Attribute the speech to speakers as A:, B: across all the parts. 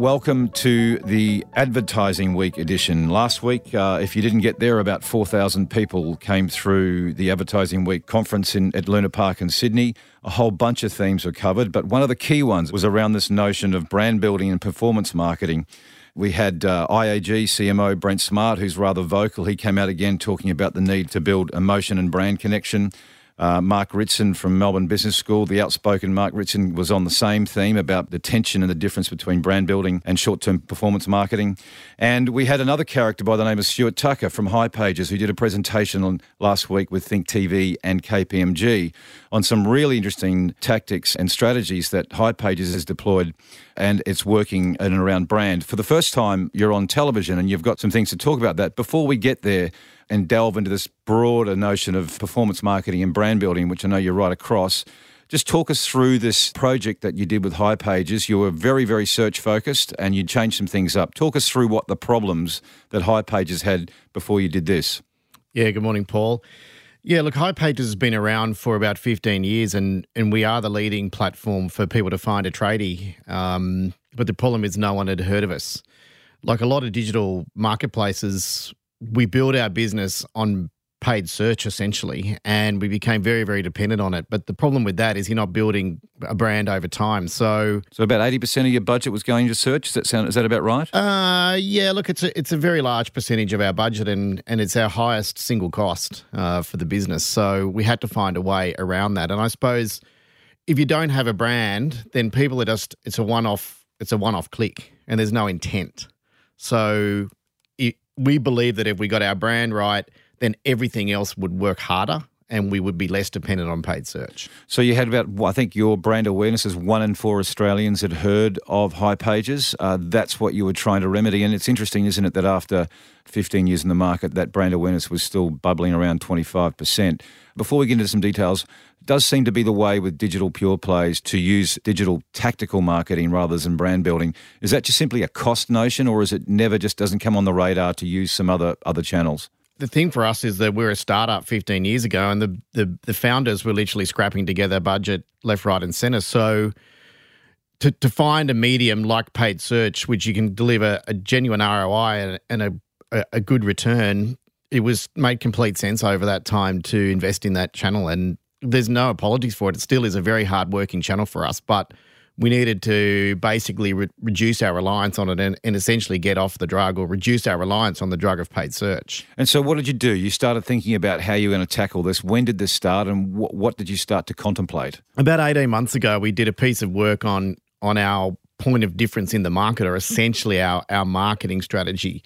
A: Welcome to the Advertising Week edition. Last week, uh, if you didn't get there, about 4,000 people came through the Advertising Week conference in, at Luna Park in Sydney. A whole bunch of themes were covered, but one of the key ones was around this notion of brand building and performance marketing. We had uh, IAG CMO Brent Smart, who's rather vocal. He came out again talking about the need to build emotion and brand connection. Uh, Mark Ritson from Melbourne Business School, the outspoken Mark Ritson, was on the same theme about the tension and the difference between brand building and short term performance marketing. And we had another character by the name of Stuart Tucker from hipages who did a presentation on last week with Think TV and KPMG on some really interesting tactics and strategies that hipages has deployed and it's working in and around brand. For the first time, you're on television and you've got some things to talk about that. Before we get there, and delve into this broader notion of performance marketing and brand building, which I know you're right across. Just talk us through this project that you did with hipages. You were very, very search focused and you changed some things up. Talk us through what the problems that hipages had before you did this.
B: Yeah, good morning, Paul. Yeah, look, hipages has been around for about 15 years and, and we are the leading platform for people to find a tradie. Um, but the problem is no one had heard of us. Like a lot of digital marketplaces, we built our business on paid search essentially and we became very very dependent on it. But the problem with that is you're not building a brand over time. So
A: so about 80% of your budget was going to search? Is that sound is that about right?
B: Uh yeah look it's a it's a very large percentage of our budget and and it's our highest single cost uh, for the business. So we had to find a way around that. And i suppose if you don't have a brand then people are just it's a one off it's a one off click and there's no intent. So we believe that if we got our brand right, then everything else would work harder and we would be less dependent on paid search.
A: So you had about, I think your brand awareness is one in four Australians had heard of hipages. Uh, that's what you were trying to remedy. And it's interesting, isn't it, that after 15 years in the market, that brand awareness was still bubbling around 25%. Before we get into some details, does seem to be the way with digital pure plays to use digital tactical marketing rather than brand building. Is that just simply a cost notion, or is it never just doesn't come on the radar to use some other other channels?
B: The thing for us is that we're a startup 15 years ago, and the the, the founders were literally scrapping together budget left, right, and centre. So to, to find a medium like paid search, which you can deliver a genuine ROI and, and a, a good return, it was made complete sense over that time to invest in that channel. And there's no apologies for it. It still is a very hard working channel for us, but we needed to basically re- reduce our reliance on it and, and, essentially get off the drug or reduce our reliance on the drug of paid search.
A: And so, what did you do? You started thinking about how you were going to tackle this. When did this start, and wh- what did you start to contemplate?
B: About eighteen months ago, we did a piece of work on on our point of difference in the market, or essentially our our marketing strategy.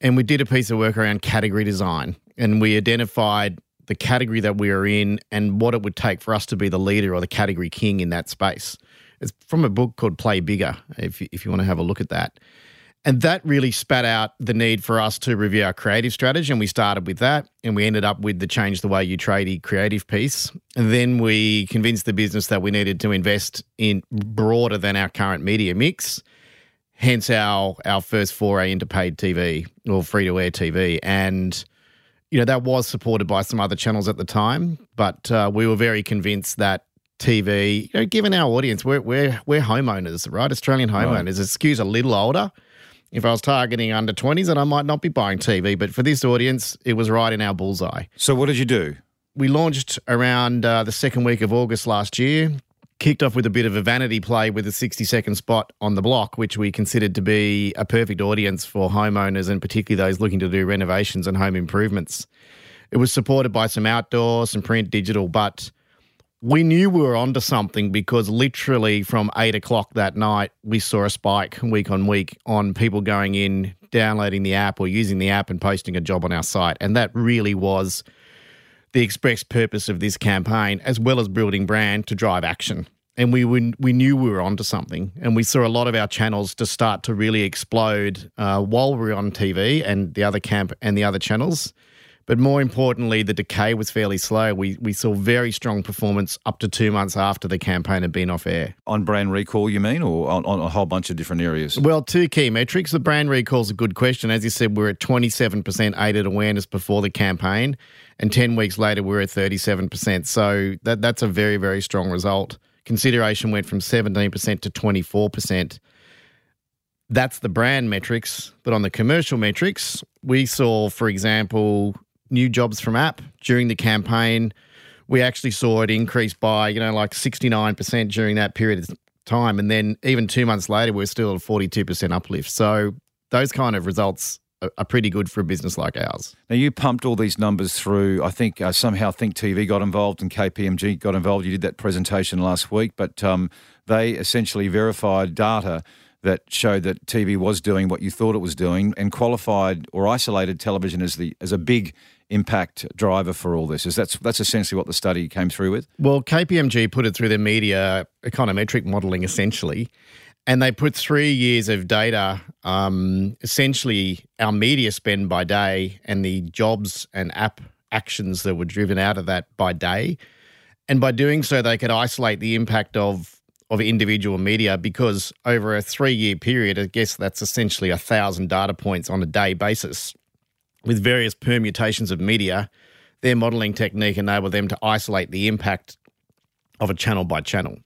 B: And we did a piece of work around category design, and we identified the category that we are in and what it would take for us to be the leader or the category king in that space. It's from a book called Play Bigger, if, if you want to have a look at that. And that really spat out the need for us to review our creative strategy. And we started with that. And we ended up with the Change the Way You Trade creative piece. And then we convinced the business that we needed to invest in broader than our current media mix. Hence our, our first foray into paid TV or free to air TV. And you know, that was supported by some other channels at the time, but uh, we were very convinced that TV, you know, given our audience, we're, we're, we're homeowners, right? Australian homeowners. Right. It skews a little older. If I was targeting under 20s, then I might not be buying TV. But for this audience, it was right in our bullseye.
A: So, what did you do?
B: We launched around uh, the second week of August last year kicked off with a bit of a vanity play with a 60 second spot on the block, which we considered to be a perfect audience for homeowners and particularly those looking to do renovations and home improvements. It was supported by some outdoor, some print, digital, but we knew we were onto something because literally from eight o'clock that night, we saw a spike week on week on people going in, downloading the app or using the app and posting a job on our site. And that really was the express purpose of this campaign, as well as building brand to drive action. And we we knew we were onto something, and we saw a lot of our channels to start to really explode uh, while we were on TV and the other camp and the other channels. But more importantly, the decay was fairly slow. We, we saw very strong performance up to two months after the campaign had been off air.
A: On brand recall, you mean, or on, on a whole bunch of different areas?
B: Well, two key metrics. The brand recall is a good question. As you said, we're at 27% aided awareness before the campaign, and 10 weeks later, we're at 37%. So that, that's a very, very strong result. Consideration went from 17% to 24%. That's the brand metrics. But on the commercial metrics, we saw, for example, new jobs from app during the campaign. We actually saw it increase by, you know, like 69% during that period of time. And then even two months later, we're still at a 42% uplift. So those kind of results are pretty good for a business like ours.
A: Now you pumped all these numbers through. I think uh, somehow Think TV got involved and KPMG got involved. You did that presentation last week, but um, they essentially verified data that showed that TV was doing what you thought it was doing and qualified or isolated television as the as a big impact driver for all this? Is that's that's essentially what the study came through with?
B: Well, KPMG put it through their media econometric modelling essentially, and they put three years of data, um, essentially our media spend by day and the jobs and app actions that were driven out of that by day. And by doing so, they could isolate the impact of of individual media because over a three year period, I guess that's essentially a thousand data points on a day basis with various permutations of media, their modeling technique enabled them to isolate the impact of a channel by channel.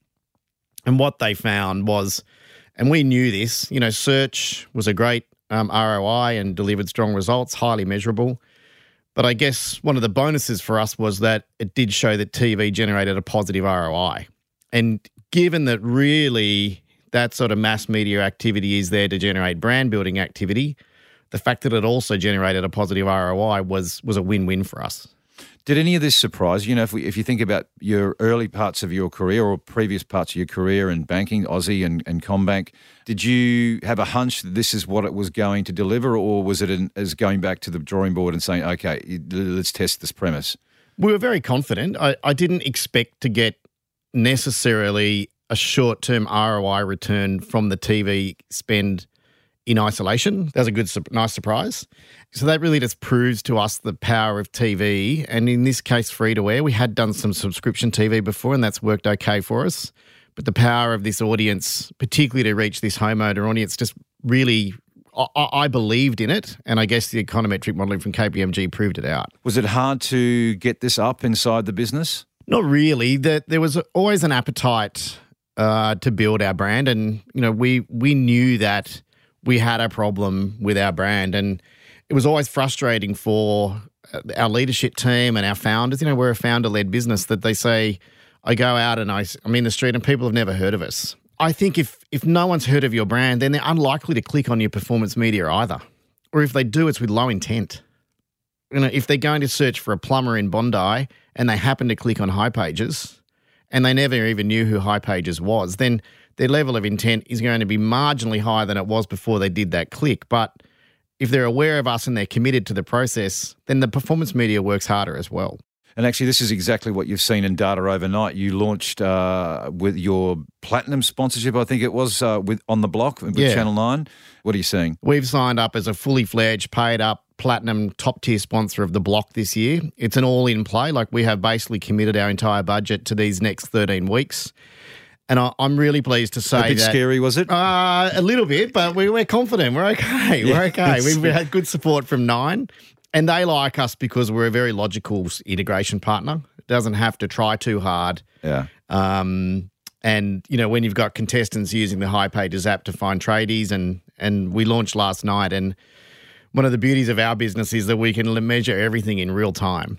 B: And what they found was, and we knew this, you know, search was a great um, ROI and delivered strong results, highly measurable. But I guess one of the bonuses for us was that it did show that TV generated a positive ROI. And given that really that sort of mass media activity is there to generate brand building activity, the fact that it also generated a positive ROI was was a win win for us.
A: Did any of this surprise you? know, if, we, if you think about your early parts of your career or previous parts of your career in banking, Aussie and, and CommBank, did you have a hunch that this is what it was going to deliver, or was it an, as going back to the drawing board and saying, okay, let's test this premise?
B: We were very confident. I, I didn't expect to get necessarily a short term ROI return from the TV spend in isolation. That was a good, nice surprise. So that really just proves to us the power of TV. And in this case, free to air. We had done some subscription TV before, and that's worked okay for us. But the power of this audience, particularly to reach this homeowner audience, just really I, I, believed in it, and I guess the econometric modelling from KPMG proved it out.
A: Was it hard to get this up inside the business?
B: Not really. There, there was always an appetite uh, to build our brand, and you know we we knew that we had a problem with our brand. And it was always frustrating for uh, our leadership team and our founders. You know, we're a founder led business that they say, I go out and I, I'm in the street and people have never heard of us. I think if, if no one's heard of your brand, then they're unlikely to click on your performance media either. Or if they do, it's with low intent. You know, if they're going to search for a plumber in Bondi and they happen to click on hipages and they never even knew who hipages was, then their level of intent is going to be marginally higher than it was before they did that click. But if they're aware of us and they're committed to the process, then the performance media works harder as well.
A: And actually, this is exactly what you've seen in data overnight. You launched uh, with your platinum sponsorship, I think it was, uh, with on the block with yeah. Channel Nine. What are you seeing?
B: We've signed up as a fully fledged, paid up platinum top tier sponsor of the block this year. It's an all in play. Like we have basically committed our entire budget to these next 13 weeks. And I, am really pleased to say
A: a bit
B: that,
A: scary was it?
B: Uh, a little bit, but we, are confident. We're okay. Yeah, we're okay. We've had good support from Nine, and they like us because we're a very logical integration partner. It doesn't have to try too hard.
A: Yeah.
B: Um, and you know when you've got contestants using the hipages app to find tradies, and and we launched last night, and one of the beauties of our business is that we can measure everything in real time.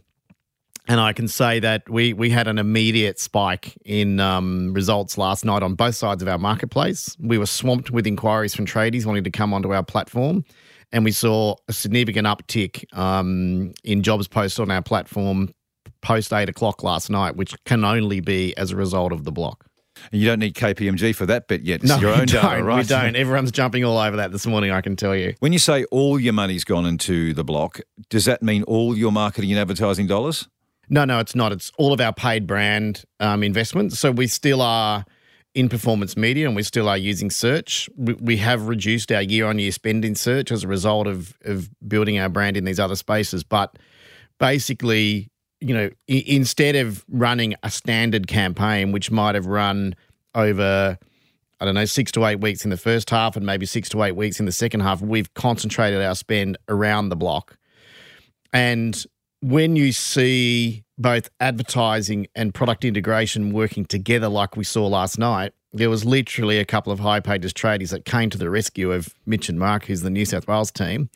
B: And I can say that we we had an immediate spike in um, results last night on both sides of our marketplace. We were swamped with inquiries from tradies wanting to come onto our platform, and we saw a significant uptick um, in jobs posted on our platform post eight o'clock last night, which can only be as a result of the block.
A: And you don't need KPMG for that bit yet.
B: It's no,
A: your
B: own
A: data, right?
B: We don't. Everyone's jumping all over that this morning, I can tell you.
A: When you say all your money's gone into the block, does that mean all your marketing and advertising dollars?
B: No, no, it's not. It's all of our paid brand um, investments. So we still are in performance media and we still are using search. We, we have reduced our year on year spend in search as a result of, of building our brand in these other spaces. But basically, you know, I- instead of running a standard campaign, which might have run over, I don't know, six to eight weeks in the first half and maybe six to eight weeks in the second half, we've concentrated our spend around the block. And when you see both advertising and product integration working together, like we saw last night, there was literally a couple of hipages tradies that came to the rescue of Mitch and Mark, who's the New South Wales team,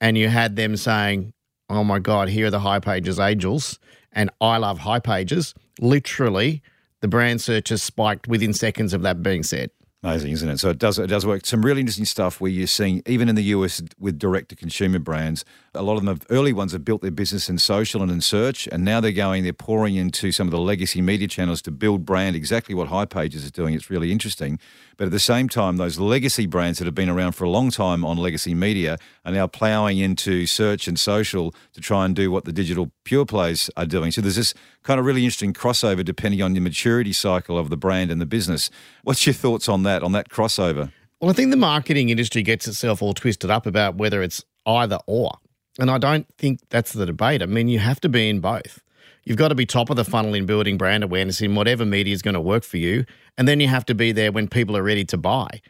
B: and you had them saying, "Oh my God, here are the hipages angels," and I love hipages. Literally, the brand searches spiked within seconds of that being said.
A: Amazing, isn't it? So it does it does work. Some really interesting stuff where you're seeing even in the US with direct to consumer brands, a lot of them have, early ones have built their business in social and in search, and now they're going they're pouring into some of the legacy media channels to build brand exactly what hipages is doing. It's really interesting. But at the same time, those legacy brands that have been around for a long time on legacy media are now ploughing into search and social to try and do what the digital pure plays are doing. So there's this kind of really interesting crossover depending on the maturity cycle of the brand and the business. What's your thoughts on that, on that crossover?
B: Well, I think the marketing industry gets itself all twisted up about whether it's either or. And I don't think that's the debate. I mean, you have to be in both. You've got to be top of the funnel in building brand awareness in whatever media is going to work for you. And then you have to be there when people are ready to buy.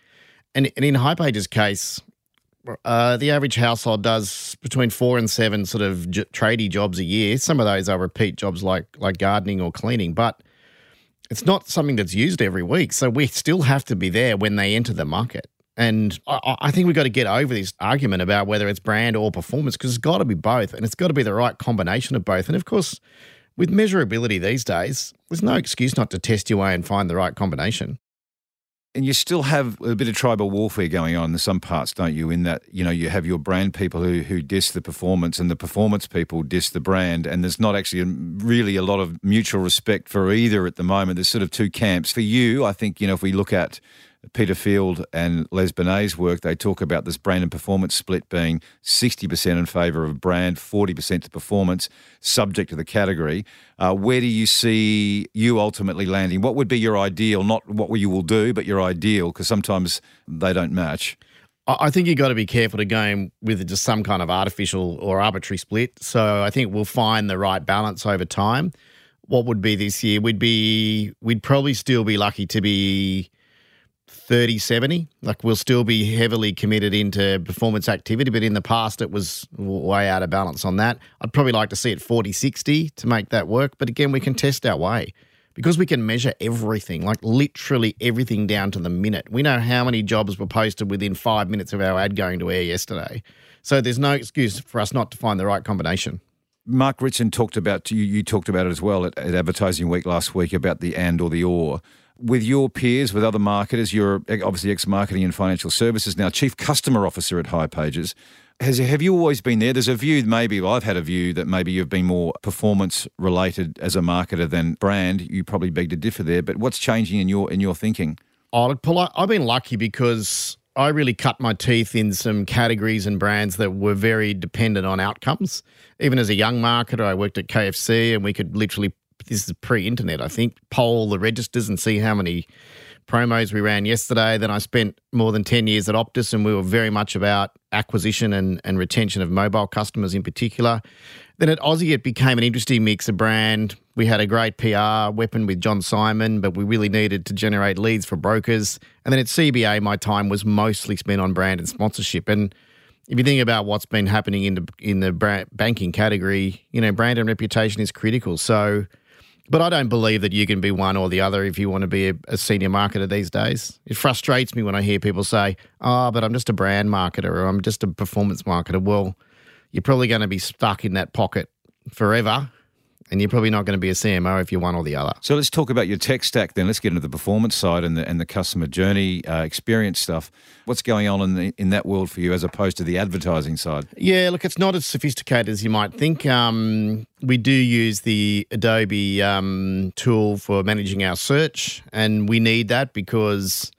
B: And, and in hipages' case, uh, the average household does between four and seven sort of j- tradie jobs a year. Some of those are repeat jobs like like gardening or cleaning, but it's not something that's used every week. So we still have to be there when they enter the market. And I, I think we've got to get over this argument about whether it's brand or performance because it's got to be both and it's got to be the right combination of both. And of course, with measurability these days, there's no excuse not to test your way and find the right combination.
A: And you still have a bit of tribal warfare going on in some parts, don't you? In that, you know, you have your brand people who, who diss the performance and the performance people diss the brand. And there's not actually really a lot of mutual respect for either at the moment. There's sort of two camps. For you, I think, you know, if we look at Peter Field and Les Binet's work, they talk about this brand and performance split being 60% in favour of brand, 40% to performance, subject to the category. Uh, where do you see you ultimately landing? What would be your ideal, not what you will do, but your ideal? Because sometimes they don't match.
B: I think you've got to be careful to go in with just some kind of artificial or arbitrary split. So I think we'll find the right balance over time. What would be this year? We'd be we'd probably still be lucky to be 30 70. Like we'll still be heavily committed into performance activity, but in the past it was way out of balance on that. I'd probably like to see it 40 60 to make that work. But again, we can test our way because we can measure everything, like literally everything down to the minute. We know how many jobs were posted within five minutes of our ad going to air yesterday. So there's no excuse for us not to find the right combination.
A: Mark Ritson talked about you. You talked about it as well at, at Advertising Week last week about the and or the or with your peers, with other marketers. You're obviously ex marketing and financial services now, chief customer officer at hipages. Has have you always been there? There's a view, maybe well, I've had a view that maybe you've been more performance related as a marketer than brand. You probably beg to differ there, but what's changing in your in your thinking?
B: Oh, Paul, I've been lucky because I really cut my teeth in some categories and brands that were very dependent on outcomes. Even as a young marketer, I worked at KFC and we could literally this is pre-internet, I think, poll the registers and see how many promos we ran yesterday. Then I spent more than 10 years at Optus and we were very much about acquisition and, and retention of mobile customers in particular. Then at Aussie, it became an interesting mix of brand. We had a great PR weapon with John Symond, but we really needed to generate leads for brokers. And then at CBA, my time was mostly spent on brand and sponsorship. And if you think about what's been happening in the in the banking category, you know, brand and reputation is critical. So but I don't believe that you can be one or the other if you want to be a, a, senior marketer these days. It frustrates me when I hear people say, oh, but I'm just a brand marketer or I'm just a performance marketer. Well, you're probably going to be stuck in that pocket forever and you're probably not going to be a CMO if you're one or the other.
A: So let's talk about your tech stack then. Let's get into the performance side and the, and the customer journey uh, experience stuff. What's going on in, the, in that world for you as opposed to the advertising side?
B: Yeah, look, it's not as sophisticated as you might think. Um, we do use the Adobe um, tool for managing our search, and we need that because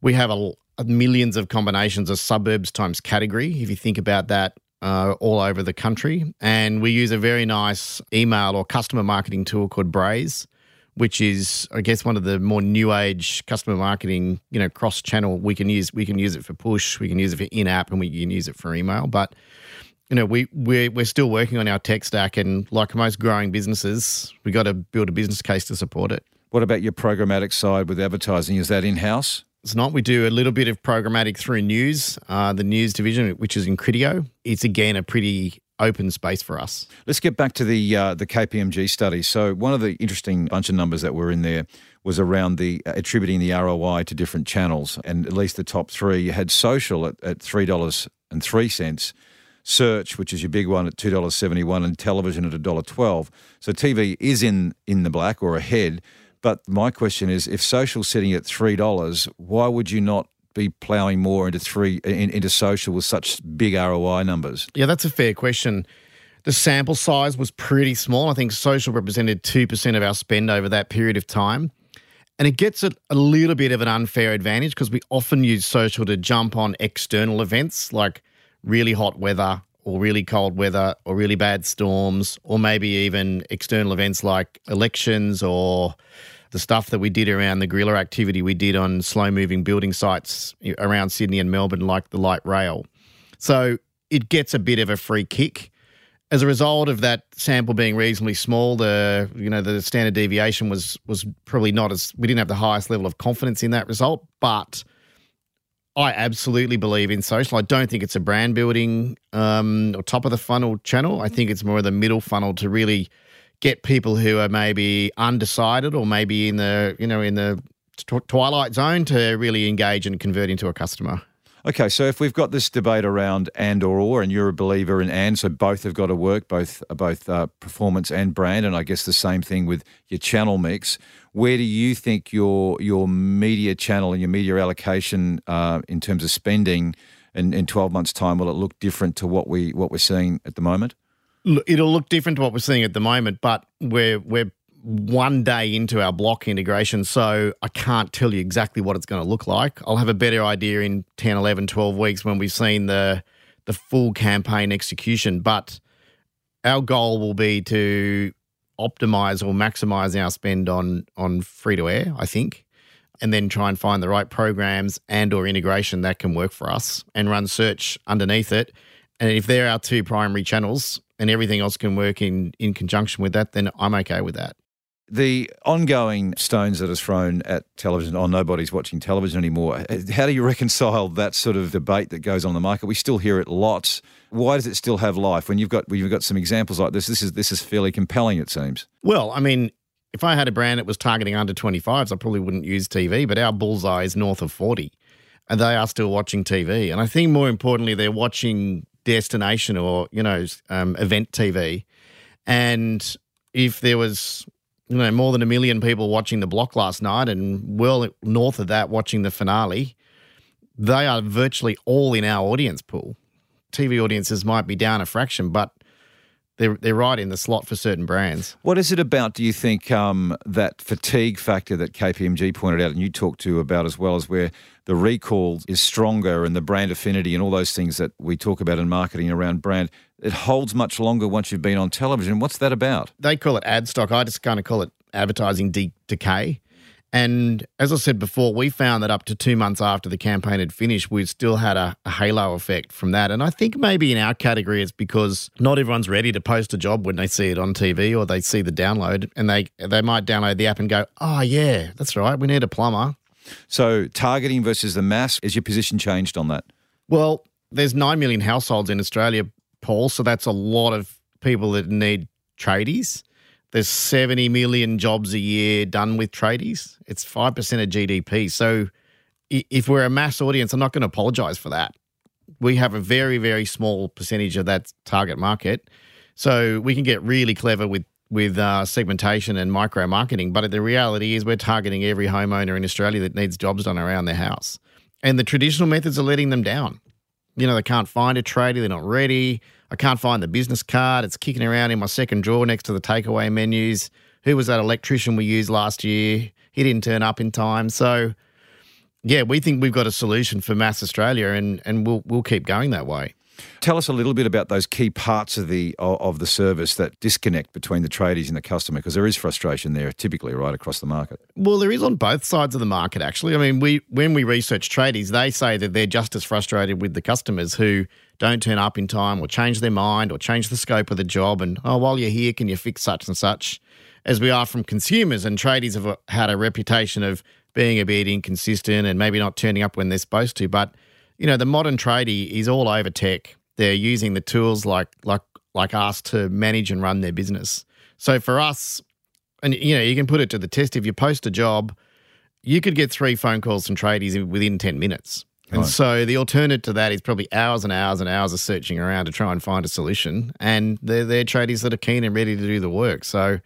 B: we have a, a millions of combinations of suburbs times category. If you think about that, uh, all over the country. And we use a very nice email or customer marketing tool called Braze, which is, I guess, one of the more new age customer marketing, you know, cross channel. We can use we can use it for push, we can use it for in app, and we can use it for email. But you know, we we're, we're still working on our tech stack, and like most growing businesses, we got to build a business case to support it.
A: What about your programmatic side with advertising? Is that in house?
B: It's not. We do a little bit of programmatic through news, uh, the news division, which is in Criteo. It's again a pretty open space for us.
A: Let's get back to the uh, the KPMG study. So one of the interesting bunch of numbers that were in there was around the uh, attributing the ROI to different channels, and at least the top three. You had social at, at three dollars and three cents, search, which is your big one, at two dollars seventy one, and television at a dollar twelve. So TV is in in the black or ahead. But my question is, if social's sitting at three dollars, why would you not be ploughing more into three in, into social with such big ROI numbers?
B: Yeah, that's a fair question. The sample size was pretty small. I think social represented 2% of our spend over that period of time. And it gets a, a little bit of an unfair advantage because we often use social to jump on external events like really hot weather or really cold weather or really bad storms, or maybe even external events like elections or the stuff that we did around the guerrilla activity we did on slow moving building sites around Sydney and Melbourne, like the light rail. So it gets a bit of a free kick. As a result of that sample being reasonably small, the you know the standard deviation was was probably not as we didn't have the highest level of confidence in that result, but I absolutely believe in social. I don't think it's a brand building um, or top of the funnel channel. I think it's more of the middle funnel to really get people who are maybe undecided or maybe in the you know in the twilight zone to really engage and convert into a customer.
A: Okay, so if we've got this debate around and or or, and you're a believer in and, so both have got to work, both both uh, performance and brand, and I guess the same thing with your channel mix. Where do you think your your media channel and your media allocation uh, in terms of spending in, in 12 months' time will it look different to what we what we're seeing at the moment?
B: It'll look different to what we're seeing at the moment, but we're we're one day into our block integration, so I can't tell you exactly what it's going to look like. I'll have a better idea in 10, 11, 12 weeks when we've seen the the full campaign execution, but our goal will be to optimize or maximize our spend on on free to air, I think, and then try and find the right programs and or integration that can work for us and run search underneath it. And if they're our two primary channels, and everything else can work in, in conjunction with that, then I'm okay with that.
A: The ongoing stones that are thrown at television, oh, nobody's watching television anymore. How do you reconcile that sort of debate that goes on in the market? We still hear it lots. Why does it still have life? When you've got when you've got some examples like this, this is this is fairly compelling. It seems.
B: Well, I mean, if I had a brand that was targeting under 25s, I probably wouldn't use TV. But our bullseye is north of 40, and they are still watching TV. And I think more importantly, they're watching destination or you know um, event TV, and if there was you know more than a million people watching the block last night, and well north of that watching the finale, they are virtually all in our audience pool. TV audiences might be down a fraction, but they're they're right in the slot for certain brands.
A: What is it about? Do you think um, that fatigue factor that KPMG pointed out, and you talked to about as well, as where the recall is stronger and the brand affinity and all those things that we talk about in marketing around brand, it holds much longer once you've been on television. What's that about?
B: They call it ad stock. I just kind of call it advertising de- decay. And as I said before, we found that up to two months after the campaign had finished, we still had a, a, halo effect from that. And I think maybe in our category, it's because not everyone's ready to post a job when they see it on TV or they see the download, and they they might download the app and go, "Oh yeah, that's right, we need a plumber."
A: So targeting versus the mass, is your position changed on that?
B: Well, there's nine million households in Australia, Paul. So that's a lot of people that need tradies. There's 70 million jobs a year done with tradies. It's 5% of GDP. So if we're a mass audience, I'm not going to apologize for that. We have a very, very small percentage of that target market. So we can get really clever with with uh, segmentation and micro marketing. But the reality is, we're targeting every homeowner in Australia that needs jobs done around their house. And the traditional methods are letting them down. You know, they can't find a tradie, they're not ready. I can't find the business card. It's kicking around in my second drawer next to the takeaway menus. Who was that electrician we used last year? He didn't turn up in time. So, yeah, we think we've got a solution for mass Australia, and and we'll we'll keep going that way.
A: Tell us a little bit about those key parts of the of the service that disconnect between the tradies and the customer, because there is frustration there, typically right across the market.
B: Well, there is on both sides of the market. Actually, I mean, we when we research tradies, they say that they're just as frustrated with the customers who don't turn up in time or change their mind or change the scope of the job. And, oh, while you're here, can you fix such and such? As we are from consumers and tradies have had a reputation of being a bit inconsistent and maybe not turning up when they're supposed to. But, you know, the modern tradie is all over tech. They're using the tools like, like, like us to manage and run their business. So for us, and you know, you can put it to the test. If you post a job, you could get three phone calls from tradies within 10 minutes. And right. so the alternative to that is probably hours and hours and hours of searching around to try and find a solution. And they're, they're tradies that are keen and ready to do the work. So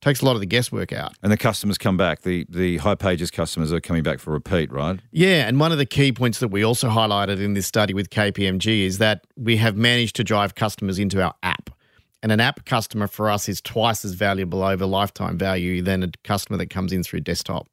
B: takes a lot of the guesswork out.
A: And the customers come back. The the hipages customers are coming back for repeat, right?
B: Yeah. And one of the key points that we also highlighted in this study with KPMG is that we have managed to drive customers into our app. And an app customer for us is twice as valuable over lifetime value than a customer that comes in through desktop.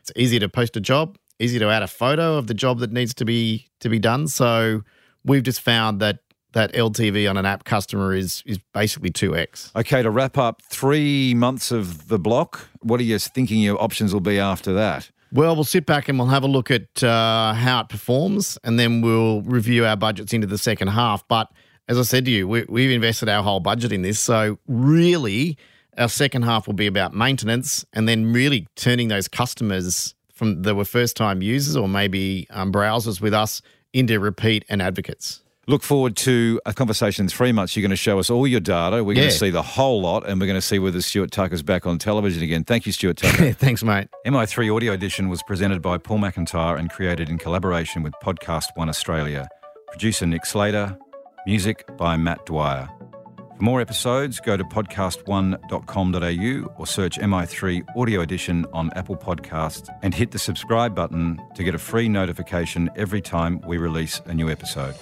B: It's easy to post a job, easy to add a photo of the job that needs to be to be done. So we've just found that that LTV on an app customer is is basically 2x.
A: Okay, to wrap up, 3 months of the block, what are you thinking your options will be after that?
B: Well, we'll sit back and we'll have a look at uh, how it performs, and then we'll review our budgets into the second half. But as I said to you, we, we've invested our whole budget in this. So, really, our second half will be about maintenance and then really turning those customers from that were first time users or maybe um, browsers with us into repeat and advocates.
A: Look forward to a conversation in three months. You're going to show us all your data. We're yeah. going to see the whole lot, and we're going to see whether Stuart Tucker's back on television again. Thank you, Stuart Tucker.
B: Thanks, mate.
A: MI3 Audio Edition was presented by Paul McIntyre and created in collaboration with Podcast One Australia. Producer Nick Slater, Music by Matt Dwyer. For more episodes, go to podcast1.com.au or search MI3 Audio Edition on Apple Podcasts and hit the subscribe button to get a free notification every time we release a new episode.